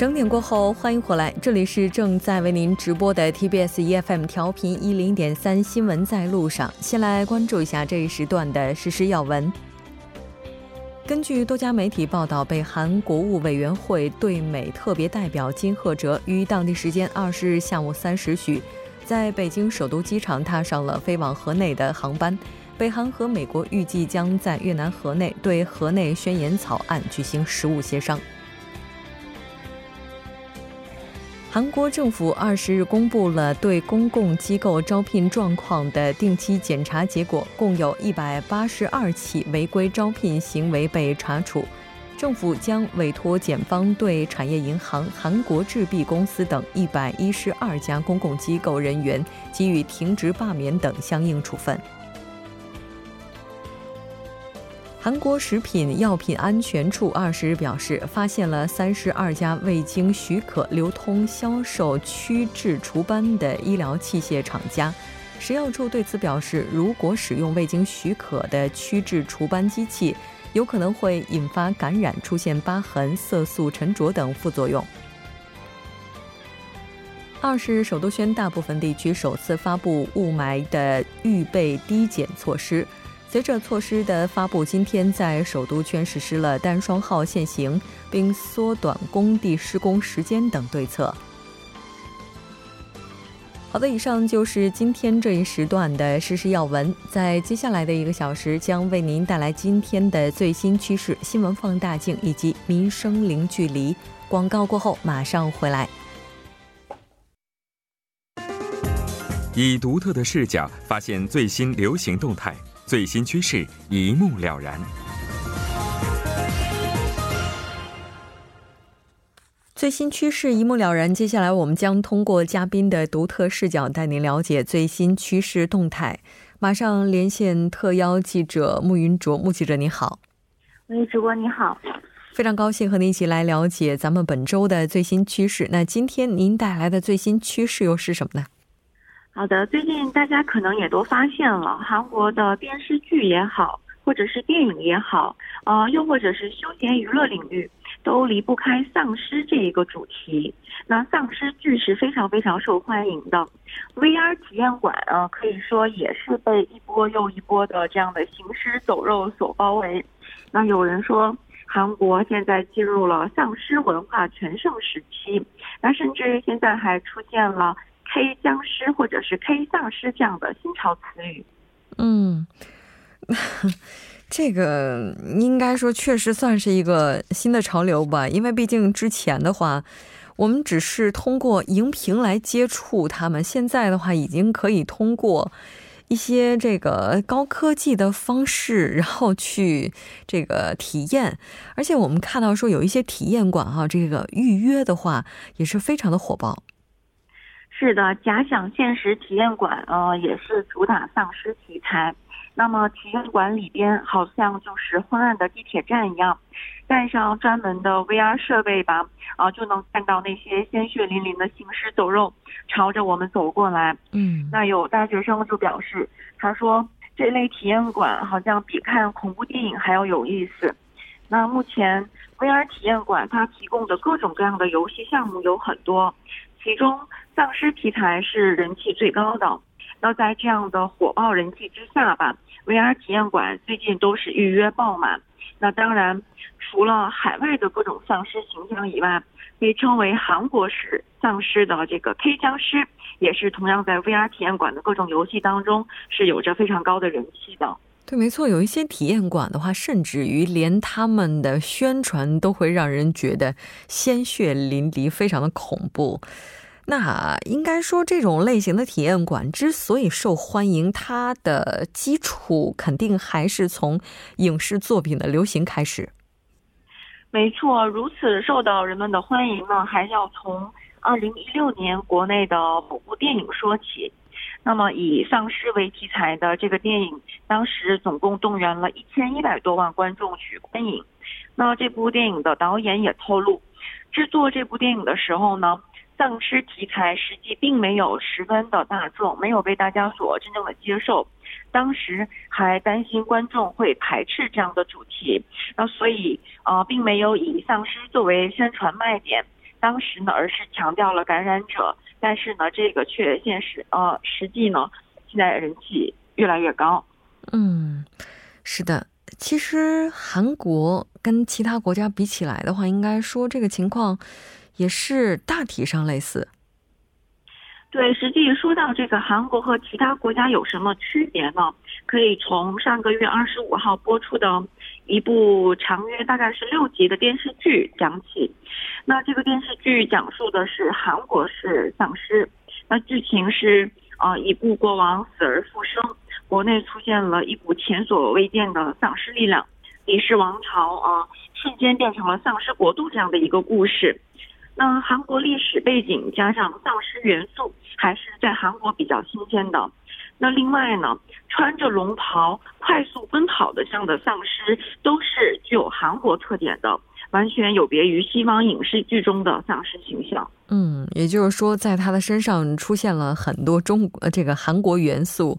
整点过后，欢迎回来，这里是正在为您直播的 TBS EFM 调频一零点三新闻在路上。先来关注一下这一时段的实时要闻。根据多家媒体报道，北韩国务委员会对美特别代表金赫哲于当地时间二十日下午三时许，在北京首都机场踏上了飞往河内的航班。北韩和美国预计将在越南河内对河内宣言草案举行实务协商。韩国政府二十日公布了对公共机构招聘状况的定期检查结果，共有一百八十二起违规招聘行为被查处。政府将委托检方对产业银行、韩国制币公司等一百一十二家公共机构人员给予停职、罢免等相应处分。韩国食品药品安全处二十日表示，发现了三十二家未经许可流通销售趋治除斑的医疗器械厂家。食药处对此表示，如果使用未经许可的趋治除斑机器，有可能会引发感染、出现疤痕、色素沉着等副作用。二是，首都圈大部分地区首次发布雾霾的预备低减措施。随着措施的发布，今天在首都圈实施了单双号限行，并缩短工地施工时间等对策。好的，以上就是今天这一时段的实时要闻。在接下来的一个小时，将为您带来今天的最新趋势、新闻放大镜以及民生零距离。广告过后马上回来。以独特的视角发现最新流行动态。最新趋势一目了然。最新趋势一目了然。接下来，我们将通过嘉宾的独特视角，带您了解最新趋势动态。马上连线特邀记者穆云卓，穆记者你好。喂，主播你好。非常高兴和您一起来了解咱们本周的最新趋势。那今天您带来的最新趋势又是什么呢？好的，最近大家可能也都发现了，韩国的电视剧也好，或者是电影也好，呃，又或者是休闲娱乐领域，都离不开丧尸这一个主题。那丧尸剧是非常非常受欢迎的，VR 体验馆啊，可以说也是被一波又一波的这样的行尸走肉所包围。那有人说，韩国现在进入了丧尸文化全盛时期，那甚至现在还出现了。K 僵尸或者是 K 丧尸这样的新潮词语，嗯，这个应该说确实算是一个新的潮流吧。因为毕竟之前的话，我们只是通过荧屏来接触他们，现在的话已经可以通过一些这个高科技的方式，然后去这个体验。而且我们看到说有一些体验馆哈，这个预约的话也是非常的火爆。是的，假想现实体验馆，呃，也是主打丧尸题材。那么体验馆里边好像就是昏暗的地铁站一样，带上专门的 VR 设备吧，啊，就能看到那些鲜血淋淋的行尸走肉朝着我们走过来。嗯，那有大学生就表示，他说这类体验馆好像比看恐怖电影还要有意思。那目前 VR 体验馆它提供的各种各样的游戏项目有很多，其中。丧尸题材是人气最高的，那在这样的火爆人气之下吧，VR 体验馆最近都是预约爆满。那当然，除了海外的各种丧尸形象以外，被称为韩国式丧尸的这个 K 僵尸，也是同样在 VR 体验馆的各种游戏当中是有着非常高的人气的。对，没错，有一些体验馆的话，甚至于连他们的宣传都会让人觉得鲜血淋漓，非常的恐怖。那应该说，这种类型的体验馆之所以受欢迎，它的基础肯定还是从影视作品的流行开始。没错，如此受到人们的欢迎呢，还要从二零一六年国内的某部电影说起。那么，以丧尸为题材的这个电影，当时总共动员了一千一百多万观众去观影。那这部电影的导演也透露，制作这部电影的时候呢。丧尸题材实际并没有十分的大众，没有被大家所真正的接受。当时还担心观众会排斥这样的主题，那所以呃并没有以丧尸作为宣传卖点，当时呢，而是强调了感染者，但是呢，这个却现实呃实际呢，现在人气越来越高。嗯，是的，其实韩国跟其他国家比起来的话，应该说这个情况也是大体上类似。对，实际说到这个韩国和其他国家有什么区别呢？可以从上个月二十五号播出的一部长约大概是六集的电视剧讲起。那这个电视剧讲述的是韩国式丧尸，那剧情是呃一部国王死而复生，国内出现了一股前所未见的丧尸力量，李氏王朝啊瞬间变成了丧尸国度这样的一个故事。那韩国历史背景加上丧尸元素，还是在韩国比较新鲜的。那另外呢，穿着龙袍快速奔跑的这样的丧尸，都是具有韩国特点的，完全有别于西方影视剧中的丧尸形象。嗯，也就是说，在他的身上出现了很多中呃这个韩国元素。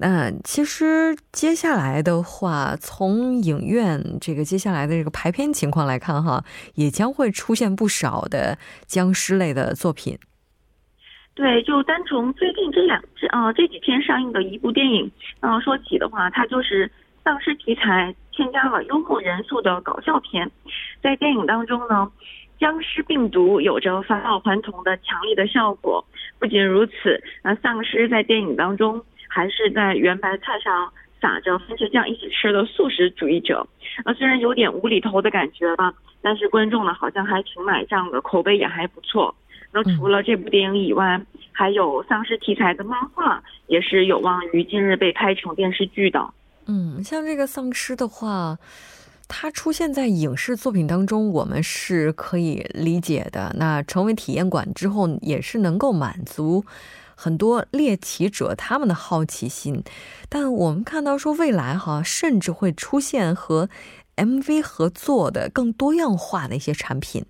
那其实接下来的话，从影院这个接下来的这个排片情况来看，哈，也将会出现不少的僵尸类的作品。对，就单从最近这两这啊这几天上映的一部电影，呃说起的话，它就是丧尸题材添加了幽默元素的搞笑片。在电影当中呢，僵尸病毒有着返老还童的强力的效果。不仅如此，那丧尸在电影当中。还是在圆白菜上撒着番茄酱一起吃的素食主义者，那，虽然有点无厘头的感觉吧，但是观众呢好像还挺买账的，口碑也还不错。那除了这部电影以外，还有丧尸题材的漫画也是有望于近日被拍成电视剧的。嗯，像这个丧尸的话，它出现在影视作品当中，我们是可以理解的。那成为体验馆之后，也是能够满足。很多猎奇者他们的好奇心，但我们看到说未来哈，甚至会出现和 MV 合作的更多样化的一些产品。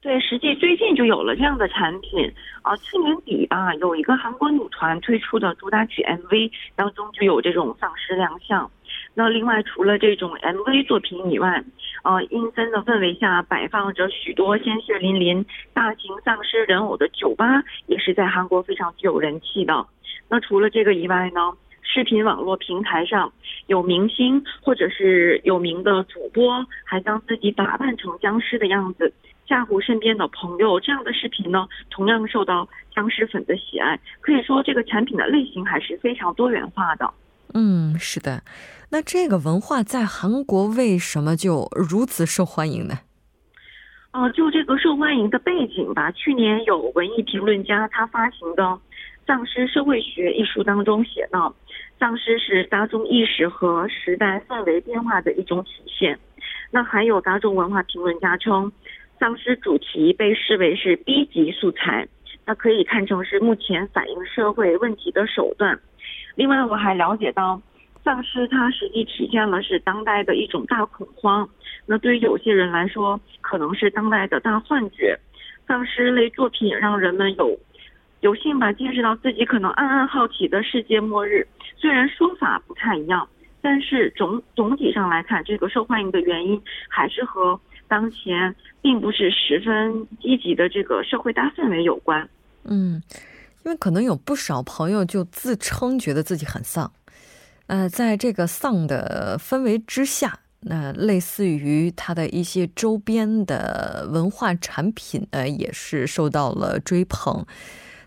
对，实际最近就有了这样的产品啊，去年底啊，有一个韩国女团推出的主打曲 MV 当中就有这种丧尸亮相。那另外，除了这种 MV 作品以外，呃，阴森的氛围下摆放着许多鲜血淋淋、大型丧尸人偶的酒吧，也是在韩国非常具有人气的。那除了这个以外呢，视频网络平台上有明星或者是有名的主播，还将自己打扮成僵尸的样子吓唬身边的朋友，这样的视频呢，同样受到僵尸粉的喜爱。可以说，这个产品的类型还是非常多元化的。嗯，是的。那这个文化在韩国为什么就如此受欢迎呢？哦，就这个受欢迎的背景吧。去年有文艺评论家他发行的《丧尸社会学》一书当中写到，丧尸是大众意识和时代氛围变化的一种体现。那还有大众文化评论家称，丧尸主题被视为是 B 级素材，那可以看成是目前反映社会问题的手段。另外，我还了解到。丧尸它实际体现了是当代的一种大恐慌，那对于有些人来说，可能是当代的大幻觉。丧尸类作品让人们有有幸吧见识到自己可能暗暗好奇的世界末日。虽然说法不太一样，但是总总体上来看，这个受欢迎的原因还是和当前并不是十分积极的这个社会大氛围有关。嗯，因为可能有不少朋友就自称觉得自己很丧。呃，在这个丧的氛围之下，那类似于它的一些周边的文化产品呢，也是受到了追捧。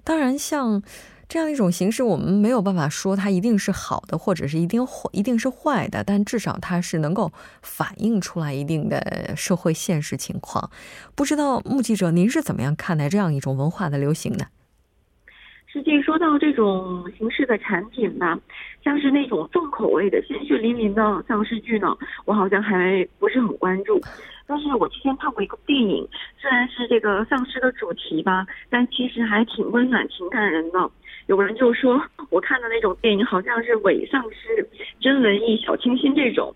当然，像这样一种形式，我们没有办法说它一定是好的，或者是一定坏，一定是坏的。但至少它是能够反映出来一定的社会现实情况。不知道目击者，您是怎么样看待这样一种文化的流行呢？实际说到这种形式的产品吧，像是那种重口味的鲜血淋淋的丧尸剧呢，我好像还不是很关注。但是我之前看过一个电影，虽然是这个丧尸的主题吧，但其实还挺温暖、挺感人的。有人就说，我看的那种电影好像是伪丧尸、真文艺、小清新这种。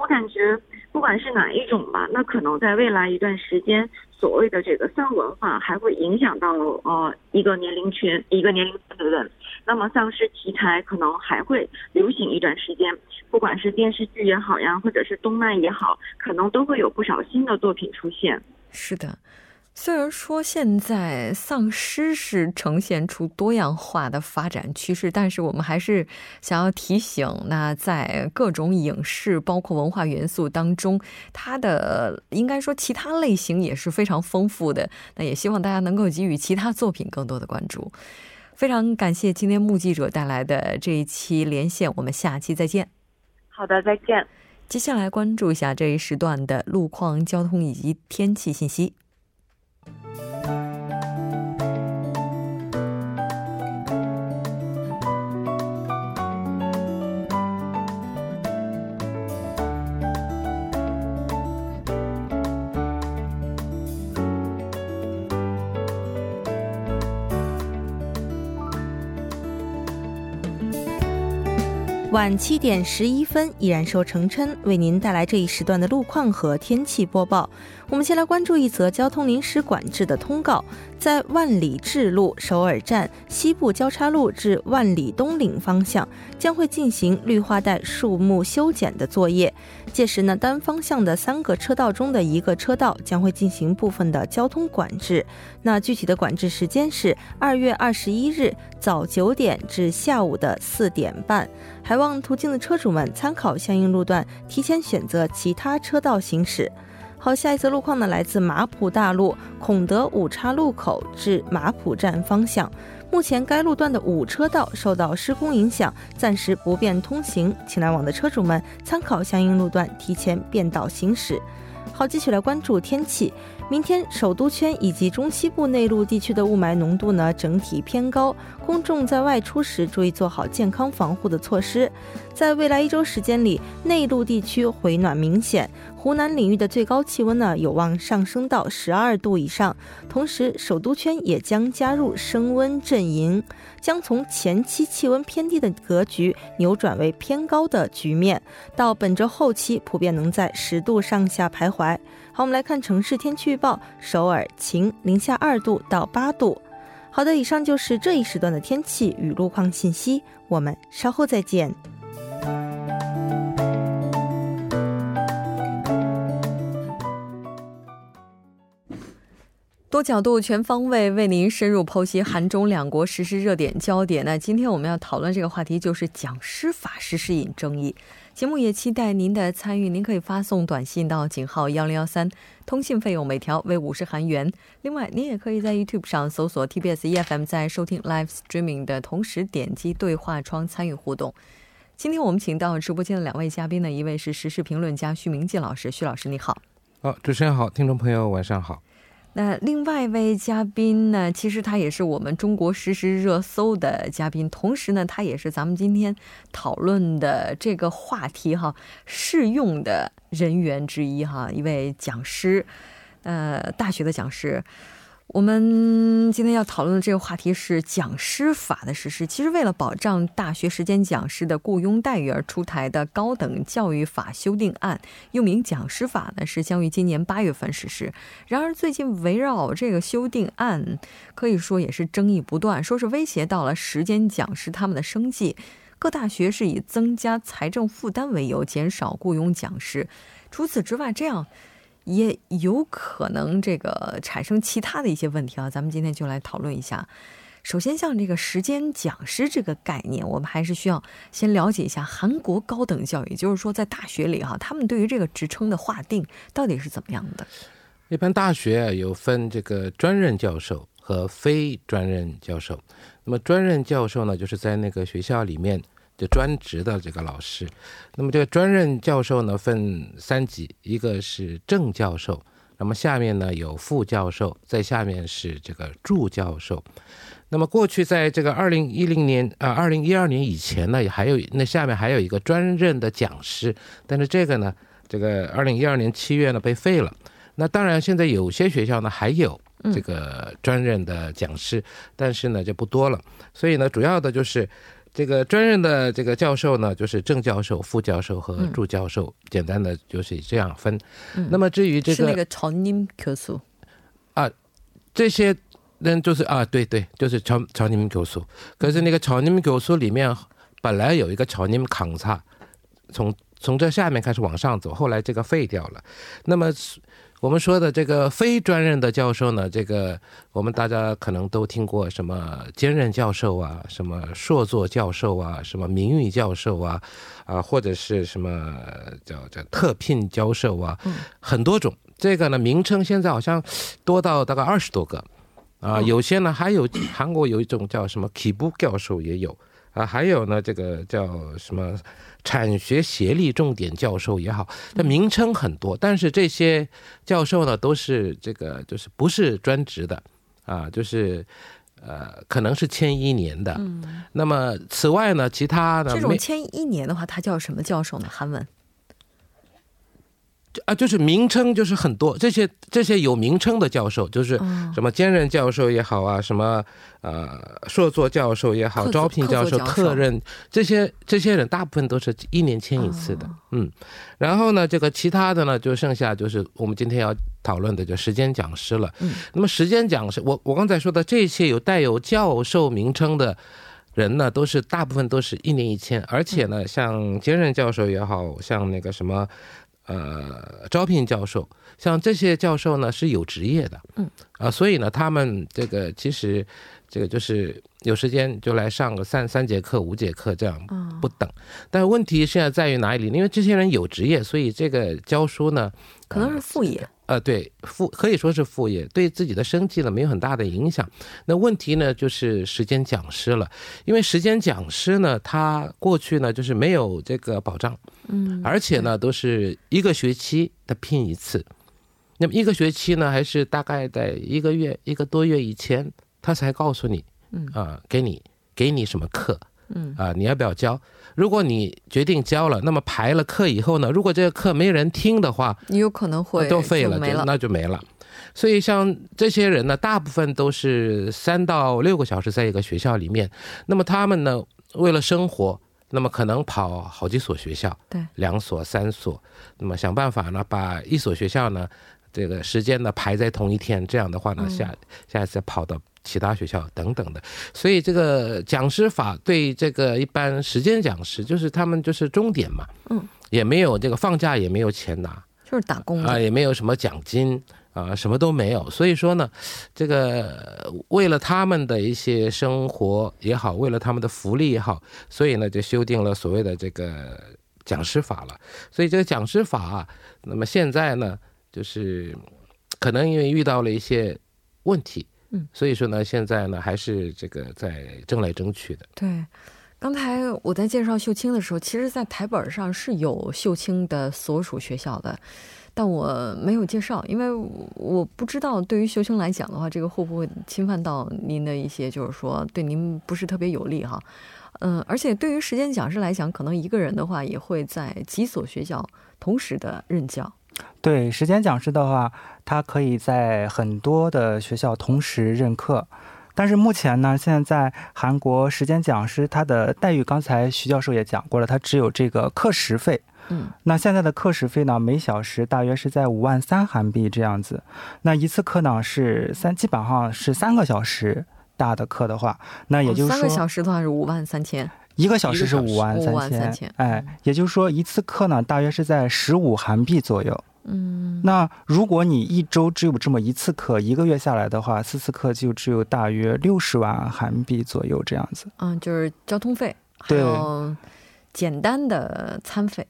我感觉。不管是哪一种吧，那可能在未来一段时间，所谓的这个丧文化还会影响到呃一个年龄群、一个年龄层的人。那么丧尸题材可能还会流行一段时间，不管是电视剧也好呀，或者是动漫也好，可能都会有不少新的作品出现。是的，虽然说现在丧尸是呈现出多样化的发展趋势，但是我们还是想要提醒，那在各种影视包括文化元素当中，它的应该说其他类型也是非常丰富的。那也希望大家能够给予其他作品更多的关注。非常感谢今天目击者带来的这一期连线，我们下期再见。好的，再见。接下来关注一下这一时段的路况、交通以及天气信息。晚七点十一分，依然受成琛为您带来这一时段的路况和天气播报。我们先来关注一则交通临时管制的通告。在万里至路首尔站西部交叉路至万里东岭方向，将会进行绿化带树木修剪的作业。届时呢，单方向的三个车道中的一个车道将会进行部分的交通管制。那具体的管制时间是二月二十一日早九点至下午的四点半。还望途经的车主们参考相应路段，提前选择其他车道行驶。好，下一则路况呢，来自马浦大路孔德五岔路口至马浦站方向。目前该路段的五车道受到施工影响，暂时不便通行，请来往的车主们参考相应路段，提前变道行驶。好，继续来关注天气。明天首都圈以及中西部内陆地区的雾霾浓度呢整体偏高，公众在外出时注意做好健康防护的措施。在未来一周时间里，内陆地区回暖明显，湖南领域的最高气温呢有望上升到十二度以上。同时，首都圈也将加入升温阵营，将从前期气温偏低的格局扭转为偏高的局面。到本周后期，普遍能在十度上下徘徊。好，我们来看城市天气预报：首尔晴，零下二度到八度。好的，以上就是这一时段的天气与路况信息。我们稍后再见。多角度、全方位为您深入剖析韩中两国实施热点焦点。那今天我们要讨论这个话题，就是讲师法实施引争议。节目也期待您的参与，您可以发送短信到井号幺零幺三，通信费用每条为五十韩元。另外，您也可以在 YouTube 上搜索 TBS EFM，在收听 Live Streaming 的同时点击对话窗参与互动。今天我们请到直播间的两位嘉宾呢，一位是时事评论家徐明季老师，徐老师你好。好，主持人好，听众朋友晚上好。那另外一位嘉宾呢？其实他也是我们中国实时热搜的嘉宾，同时呢，他也是咱们今天讨论的这个话题哈适用的人员之一哈，一位讲师，呃，大学的讲师。我们今天要讨论的这个话题是讲师法的实施。其实，为了保障大学时间讲师的雇佣待遇而出台的高等教育法修订案，又名讲师法呢，是将于今年八月份实施。然而，最近围绕这个修订案，可以说也是争议不断，说是威胁到了时间讲师他们的生计。各大学是以增加财政负担为由，减少雇佣讲师。除此之外，这样。也有可能这个产生其他的一些问题啊，咱们今天就来讨论一下。首先，像这个时间讲师这个概念，我们还是需要先了解一下韩国高等教育，就是说在大学里哈，他们对于这个职称的划定到底是怎么样的？一般大学有分这个专任教授和非专任教授。那么专任教授呢，就是在那个学校里面。就专职的这个老师，那么这个专任教授呢分三级，一个是正教授，那么下面呢有副教授，在下面是这个助教授。那么过去在这个二零一零年啊，二零一二年以前呢，也还有那下面还有一个专任的讲师，但是这个呢，这个二零一二年七月呢被废了。那当然现在有些学校呢还有这个专任的讲师，但是呢就不多了。所以呢，主要的就是。这个专任的这个教授呢，就是正教授、副教授和助教授，简单的就是这样分。那么至于这个，是那个朝宁教授啊，这些人就是啊，对对，就是朝朝宁教授。可是那个朝宁教授里面本来有一个朝宁康差，从从这下面开始往上走，后来这个废掉了。那么。我们说的这个非专任的教授呢，这个我们大家可能都听过什么兼任教授啊，什么硕座教授啊，什么名誉教授啊，啊或者是什么叫叫特聘教授啊，很多种。这个呢名称现在好像多到大概二十多个。啊，有些呢还有韩国有一种叫什么 Kibu 教授也有啊，还有呢这个叫什么产学协力重点教授也好，这名称很多，但是这些教授呢都是这个就是不是专职的啊，就是呃可能是签一年的。嗯。那么此外呢，其他的这种签一年的话，他叫什么教授呢？韩文。啊，就是名称就是很多这些这些有名称的教授，就是什么兼任教授也好啊，什么呃硕座教授也好，招聘教授、特任这些这些人，大部分都是一年签一次的，嗯。然后呢，这个其他的呢，就剩下就是我们今天要讨论的，就时间讲师了。嗯。那么时间讲师，我我刚才说的这些有带有教授名称的人呢，都是大部分都是一年一签，而且呢，像兼任教授也好像那个什么。呃，招聘教授。像这些教授呢是有职业的，嗯，啊，所以呢，他们这个其实这个就是有时间就来上个三三节课、五节课这样不等。但问题现在在于哪里？因为这些人有职业，所以这个教书呢可能是副业。呃，对，副可以说是副业，对自己的生计呢没有很大的影响。那问题呢就是时间讲师了，因为时间讲师呢，他过去呢就是没有这个保障，嗯，而且呢都是一个学期的聘一次，那么一个学期呢还是大概在一个月一个多月以前，他才告诉你，嗯啊，给你给你什么课。嗯啊，你要不要教？如果你决定教了，那么排了课以后呢？如果这个课没人听的话，你有可能会都废了，没了，那就没了。所以像这些人呢，大部分都是三到六个小时在一个学校里面。那么他们呢，为了生活，那么可能跑好几所学校，对，两所、三所，那么想办法呢，把一所学校呢，这个时间呢排在同一天。这样的话呢，下下一次跑到。其他学校等等的，所以这个讲师法对这个一般时间讲师，就是他们就是终点嘛，嗯，也没有这个放假，也没有钱拿，就是打工啊，也没有什么奖金啊，什么都没有。所以说呢，这个为了他们的一些生活也好，为了他们的福利也好，所以呢就修订了所谓的这个讲师法了。所以这个讲师法，那么现在呢，就是可能因为遇到了一些问题。嗯，所以说呢，现在呢还是这个在争来争去的。对，刚才我在介绍秀清的时候，其实，在台本上是有秀清的所属学校的，但我没有介绍，因为我不知道对于秀清来讲的话，这个会不会侵犯到您的一些，就是说对您不是特别有利哈。嗯，而且对于时间讲师来讲，可能一个人的话也会在几所学校同时的任教。对时间讲师的话，他可以在很多的学校同时任课，但是目前呢，现在在韩国时间讲师他的待遇，刚才徐教授也讲过了，他只有这个课时费。嗯，那现在的课时费呢，每小时大约是在五万三韩币这样子。那一次课呢是三，基本上是三个小时大的课的话，那也就是说三个小时的话是五万三千。一个小时是五万三千，哎，也就是说一次课呢，大约是在十五韩币左右。嗯，那如果你一周只有这么一次课，一个月下来的话，四次课就只有大约六十万韩币左右这样子。嗯，就是交通费，还有简单的餐费，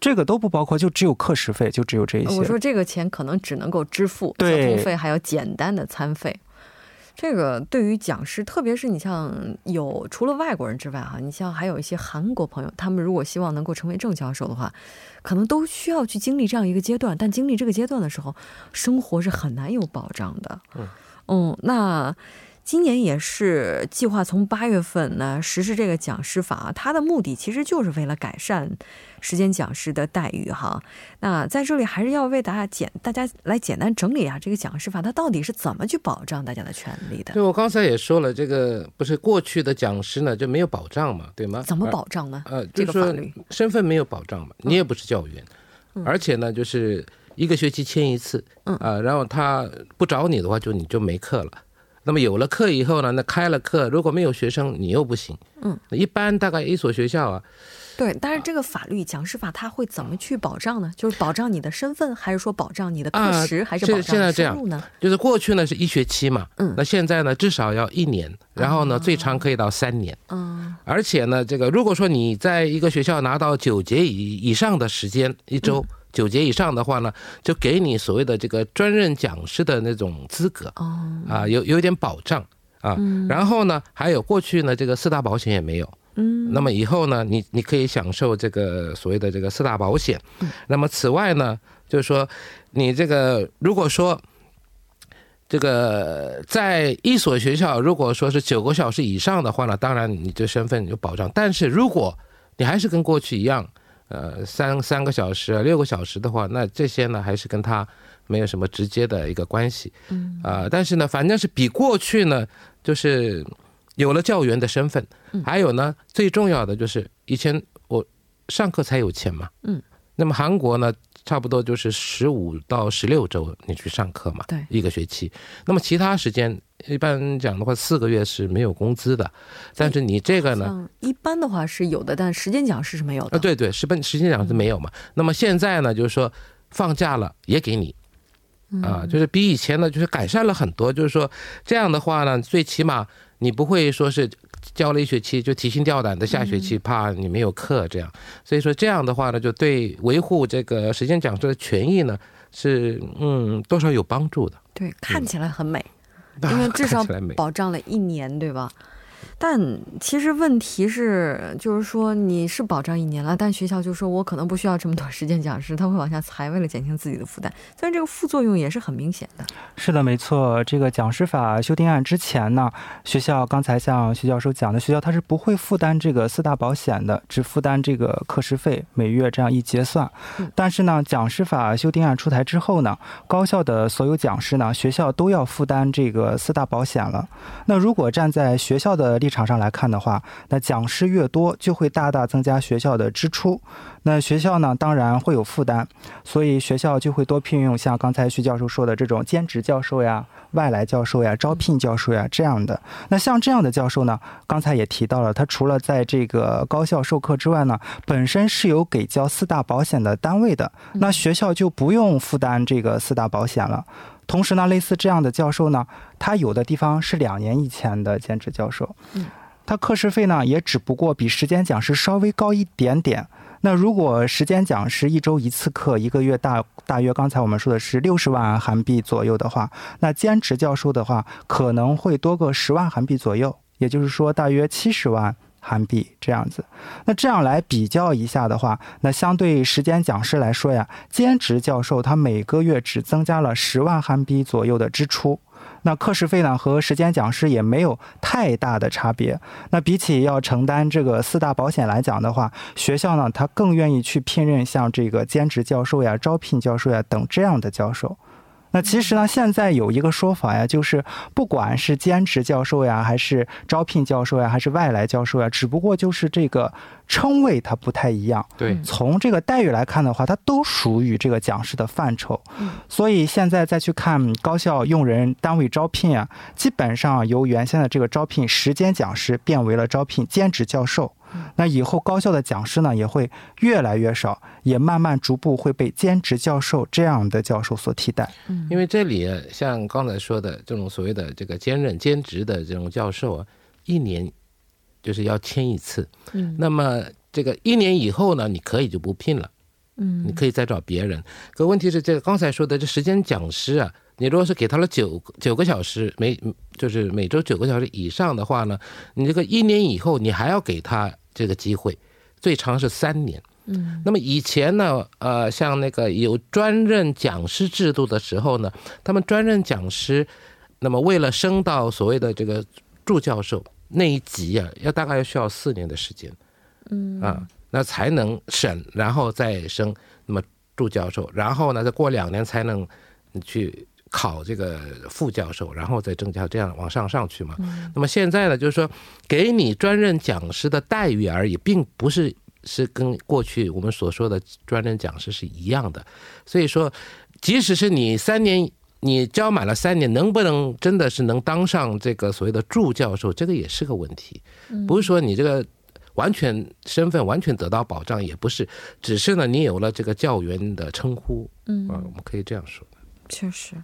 这个都不包括，就只有课时费，就只有这一些。我说这个钱可能只能够支付交通费，还有简单的餐费。这个对于讲师，特别是你像有除了外国人之外哈，你像还有一些韩国朋友，他们如果希望能够成为正教授的话，可能都需要去经历这样一个阶段。但经历这个阶段的时候，生活是很难有保障的。嗯，嗯，那。今年也是计划从八月份呢实施这个讲师法，它的目的其实就是为了改善时间讲师的待遇哈。那在这里还是要为大家简大家来简单整理一下，这个讲师法它到底是怎么去保障大家的权利的？对，我刚才也说了，这个不是过去的讲师呢就没有保障嘛，对吗？怎么保障呢？呃，就是说身份没有保障嘛，你也不是教员，而且呢就是一个学期签一次，嗯啊，然后他不找你的话，就你就没课了。那么有了课以后呢，那开了课，如果没有学生，你又不行。嗯，一般大概一所学校啊，对，但是这个法律讲师法它会怎么去保障呢？就是保障你的身份，还是说保障你的课时，还是保障你的收入呢？就是过去呢是一学期嘛，嗯，那现在呢至少要一年，然后呢最长可以到三年，嗯，而且呢这个如果说你在一个学校拿到九节以以上的时间，一周九节以上的话呢，就给你所谓的这个专任讲师的那种资格，哦，啊有有点保障啊，然后呢还有过去呢这个四大保险也没有。嗯，那么以后呢，你你可以享受这个所谓的这个四大保险。那么此外呢，就是说，你这个如果说这个在一所学校，如果说是九个小时以上的话呢，当然你这身份有保障。但是如果你还是跟过去一样，呃，三三个小时、六个小时的话，那这些呢还是跟他没有什么直接的一个关系。嗯啊，但是呢，反正是比过去呢，就是。有了教员的身份，还有呢，最重要的就是以前我上课才有钱嘛。嗯，那么韩国呢，差不多就是十五到十六周你去上课嘛，对，一个学期。那么其他时间一般讲的话，四个月是没有工资的。但是你这个呢，一般的话是有的，但时间讲师是没有的。啊，对对，时本时间奖是没有嘛。那么现在呢，就是说放假了也给你，啊，就是比以前呢就是改善了很多。就是说这样的话呢，最起码。你不会说是教了一学期就提心吊胆的，下学期怕你没有课这样，所以说这样的话呢，就对维护这个时间讲师的权益呢是嗯多少有帮助的。对，看起来很美，因为至少保障了一年，对吧？但其实问题是，就是说你是保障一年了，但学校就说我可能不需要这么多时间讲师，他会往下裁，为了减轻自己的负担。虽然这个副作用也是很明显的。是的，没错。这个讲师法修订案之前呢，学校刚才像徐教授讲的，学校它是不会负担这个四大保险的，只负担这个课时费，每月这样一结算。但是呢，讲师法修订案出台之后呢，高校的所有讲师呢，学校都要负担这个四大保险了。那如果站在学校的立场上来看的话，那讲师越多，就会大大增加学校的支出。那学校呢，当然会有负担，所以学校就会多聘用像刚才徐教授说的这种兼职教授呀、外来教授呀、招聘教授呀这样的。那像这样的教授呢，刚才也提到了，他除了在这个高校授课之外呢，本身是有给交四大保险的单位的，那学校就不用负担这个四大保险了。同时呢，类似这样的教授呢，他有的地方是两年以前的兼职教授，嗯，他课时费呢也只不过比时间讲师稍微高一点点。那如果时间讲师一周一次课，一个月大大约刚才我们说的是六十万韩币左右的话，那兼职教授的话可能会多个十万韩币左右，也就是说大约七十万。韩币这样子，那这样来比较一下的话，那相对时间讲师来说呀，兼职教授他每个月只增加了十万韩币左右的支出，那课时费呢和时间讲师也没有太大的差别。那比起要承担这个四大保险来讲的话，学校呢他更愿意去聘任像这个兼职教授呀、招聘教授呀等这样的教授。那其实呢，现在有一个说法呀，就是不管是兼职教授呀，还是招聘教授呀，还是外来教授呀，只不过就是这个称谓它不太一样。对，从这个待遇来看的话，它都属于这个讲师的范畴。嗯，所以现在再去看高校用人单位招聘啊，基本上由原先的这个招聘时间讲师变为了招聘兼职教授。那以后高校的讲师呢，也会越来越少，也慢慢逐步会被兼职教授这样的教授所替代。嗯，因为这里像刚才说的这种所谓的这个兼任兼职的这种教授啊，一年就是要签一次。嗯，那么这个一年以后呢，你可以就不聘了。嗯，你可以再找别人。可问题是，这个刚才说的这时间讲师啊，你如果是给他了九九个小时，每就是每周九个小时以上的话呢，你这个一年以后你还要给他。这个机会最长是三年，嗯，那么以前呢，呃，像那个有专任讲师制度的时候呢，他们专任讲师，那么为了升到所谓的这个助教授那一级啊，要大概要需要四年的时间，嗯。啊，那才能审，然后再升，那么助教授，然后呢，再过两年才能去。考这个副教授，然后再增加，这样往上上去嘛。那么现在呢，就是说给你专任讲师的待遇而已，并不是是跟过去我们所说的专任讲师是一样的。所以说，即使是你三年，你教满了三年，能不能真的是能当上这个所谓的助教授，这个也是个问题。不是说你这个。完全身份完全得到保障，也不是，只是呢，你有了这个教员的称呼，嗯，啊，我们可以这样说。确实，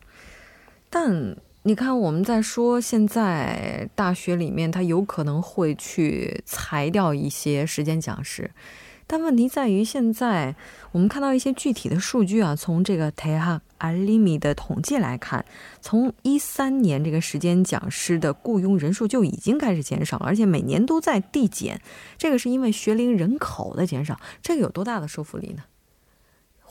但你看，我们在说现在大学里面，他有可能会去裁掉一些时间讲师。但问题在于，现在我们看到一些具体的数据啊，从这个 Teha Alimi 的统计来看，从一三年这个时间讲师的雇佣人数就已经开始减少了，而且每年都在递减。这个是因为学龄人口的减少，这个有多大的说服力呢？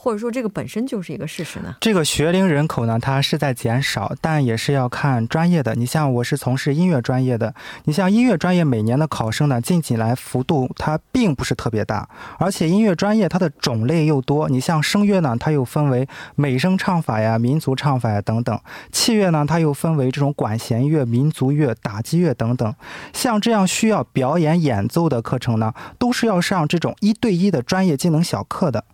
或者说这个本身就是一个事实呢？这个学龄人口呢，它是在减少，但也是要看专业的。你像我是从事音乐专业的，你像音乐专业每年的考生呢，近几来幅度它并不是特别大，而且音乐专业它的种类又多。你像声乐呢，它又分为美声唱法呀、民族唱法呀等等；器乐呢，它又分为这种管弦乐、民族乐、打击乐等等。像这样需要表演演奏的课程呢，都是要上这种一对一的专业技能小课的。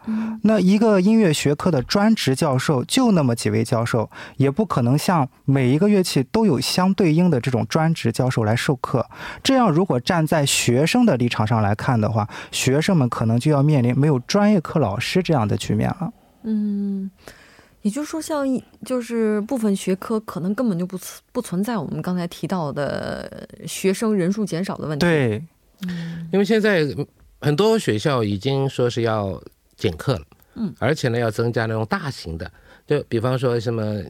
那一个。音乐学科的专职教授就那么几位教授，也不可能像每一个乐器都有相对应的这种专职教授来授课。这样，如果站在学生的立场上来看的话，学生们可能就要面临没有专业课老师这样的局面了。嗯，也就是说，像就是部分学科可能根本就不不存在我们刚才提到的学生人数减少的问题。对，嗯，因为现在很多学校已经说是要减课了。嗯，而且呢，要增加那种大型的，就比方说什么，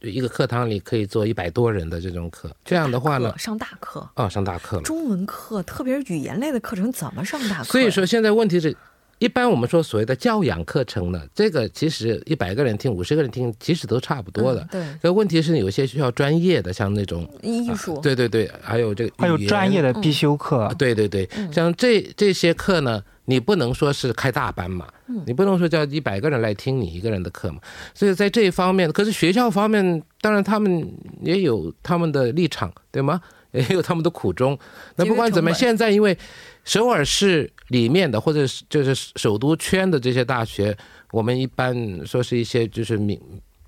一个课堂里可以坐一百多人的这种课，这样的话呢，上大课啊，上大课了。中文课，特别是语言类的课程，怎么上大课？所以说，现在问题是，一般我们说所谓的教养课程呢，这个其实一百个人听，五十个人听，其实都差不多的。对。可问题是，有些需要专业的，像那种艺术，对对对，还有这个还有专业的必修课，对对对，像这这些课呢。你不能说是开大班嘛，你不能说叫一百个人来听你一个人的课嘛，所以在这一方面，可是学校方面，当然他们也有他们的立场，对吗？也有他们的苦衷。那不管怎么，现在因为首尔市里面的或者就是首都圈的这些大学，我们一般说是一些就是名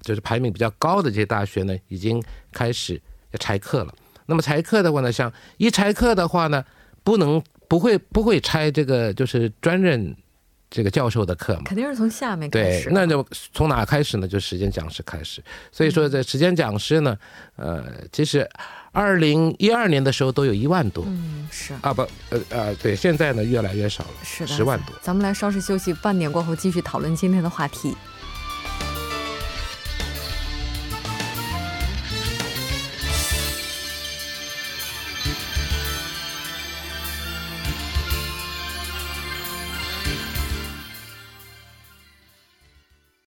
就是排名比较高的这些大学呢，已经开始要拆课了。那么拆课的话呢，像一拆课的话呢，不能。不会不会拆这个就是专任这个教授的课嘛？肯定是从下面开始。对，那就从哪开始呢？就时间讲师开始。所以说，这时间讲师呢，呃，其实二零一二年的时候都有一万多。嗯，是啊，不，呃呃，对，现在呢越来越少了，是的，十万多。咱们来稍事休息，半点过后继续讨论今天的话题。